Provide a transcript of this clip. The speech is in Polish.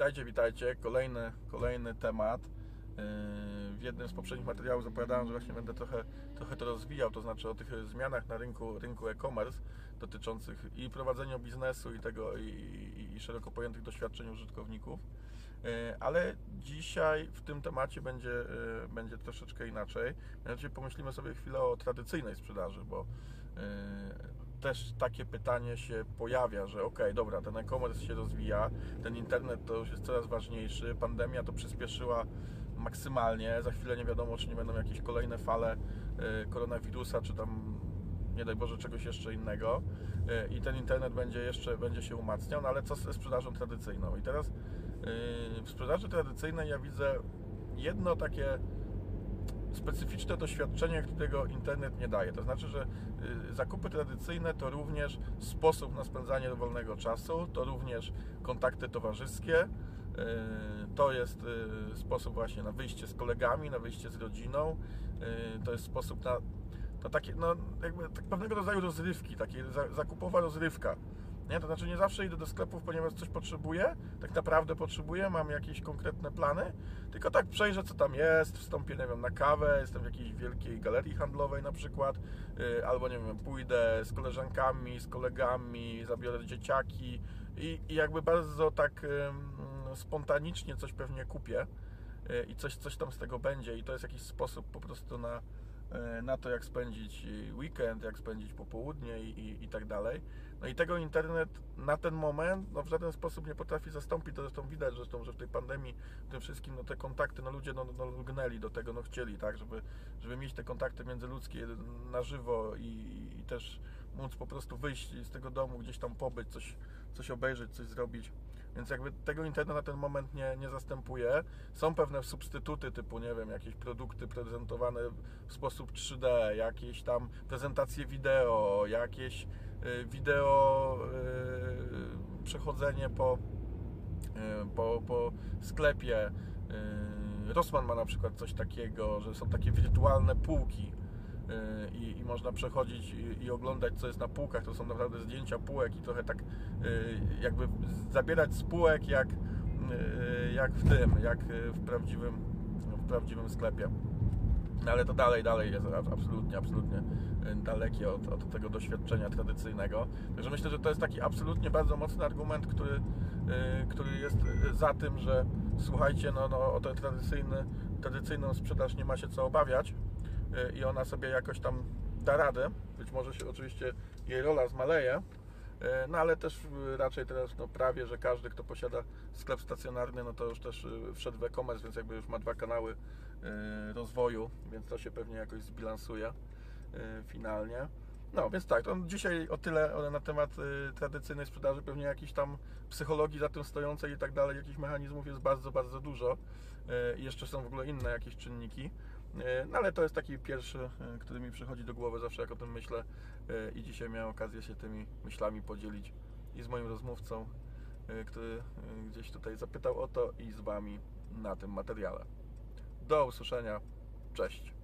Witajcie, witajcie. Kolejny, kolejny temat. Yy, W jednym z poprzednich materiałów zapowiadałem, że właśnie będę trochę, trochę to rozwijał, to znaczy o tych zmianach na rynku, rynku e-commerce dotyczących i prowadzenia biznesu, i tego, i, i, i szeroko pojętych doświadczeń użytkowników. Yy, Ale dzisiaj w tym temacie będzie, yy, będzie troszeczkę inaczej. Mianowicie pomyślimy sobie chwilę o tradycyjnej sprzedaży, bo też takie pytanie się pojawia, że ok, dobra, ten e-commerce się rozwija, ten internet to już jest coraz ważniejszy, pandemia to przyspieszyła maksymalnie, za chwilę nie wiadomo, czy nie będą jakieś kolejne fale y, koronawirusa, czy tam nie daj Boże czegoś jeszcze innego y, i ten internet będzie jeszcze będzie się umacniał, no ale co ze sprzedażą tradycyjną? I teraz y, w sprzedaży tradycyjnej ja widzę jedno takie specyficzne doświadczenie, którego internet nie daje. To znaczy, że y, zakupy tradycyjne to również sposób na spędzanie wolnego czasu, to również kontakty towarzyskie, y, to jest y, sposób właśnie na wyjście z kolegami, na wyjście z rodziną, to jest sposób na, na takie, no jakby tak pewnego rodzaju rozrywki, takie za- zakupowa rozrywka. Nie? To znaczy nie zawsze idę do sklepów, ponieważ coś potrzebuję, tak naprawdę potrzebuję, mam jakieś konkretne plany, tylko tak przejrzę co tam jest, wstąpię, nie wiem, na kawę, jestem w jakiejś wielkiej galerii handlowej na przykład, yy, albo nie wiem, pójdę z koleżankami, z kolegami, zabiorę dzieciaki i, i jakby bardzo tak spontanicznie coś pewnie kupię yy, i coś, coś tam z tego będzie i to jest jakiś sposób po prostu na, na to, jak spędzić weekend, jak spędzić popołudnie i, i, i tak dalej. No i tego internet na ten moment no, w żaden sposób nie potrafi zastąpić. To zresztą widać, zresztą, że w tej pandemii tym wszystkim no, te kontakty, no ludzie no, no, lgnęli do tego, no chcieli, tak, żeby, żeby mieć te kontakty międzyludzkie na żywo i, i też móc po prostu wyjść z tego domu, gdzieś tam pobyć, coś, coś obejrzeć, coś zrobić. Więc jakby tego internet na ten moment nie, nie zastępuje. Są pewne substytuty typu, nie wiem, jakieś produkty prezentowane w sposób 3D, jakieś tam prezentacje wideo, jakieś y, wideo, y, przechodzenie po, y, po, po sklepie. Rossmann ma na przykład coś takiego, że są takie wirtualne półki i, i można przechodzić i, i oglądać, co jest na półkach. To są naprawdę zdjęcia półek i trochę tak y, jakby zabierać z półek jak, y, jak w tym, jak w prawdziwym, w prawdziwym sklepie. No ale to dalej, dalej jest absolutnie, absolutnie y, dalekie od, od tego doświadczenia tradycyjnego. Także myślę, że to jest taki absolutnie bardzo mocny argument, który, y, który jest y, za tym, że słuchajcie, no, no o tę tradycyjny, tradycyjną sprzedaż nie ma się co obawiać y, i ona sobie jakoś tam da radę. Być może się oczywiście jej rola zmaleje, y, no ale też y, raczej teraz no, prawie, że każdy, kto posiada sklep stacjonarny, no to już też wszedł w e-commerce, więc jakby już ma dwa kanały rozwoju, więc to się pewnie jakoś zbilansuje finalnie. No, więc tak, to dzisiaj o tyle na temat tradycyjnej sprzedaży, pewnie jakiejś tam psychologii za tym stojącej i tak dalej, jakichś mechanizmów jest bardzo, bardzo dużo. Jeszcze są w ogóle inne jakieś czynniki. Y, No ale to jest taki pierwszy, y, który mi przychodzi do głowy zawsze jak o tym myślę y, i dzisiaj miałem okazję się tymi myślami podzielić i z moim rozmówcą, który gdzieś tutaj zapytał o to i z Wami na tym materiale. Do usłyszenia. Cześć.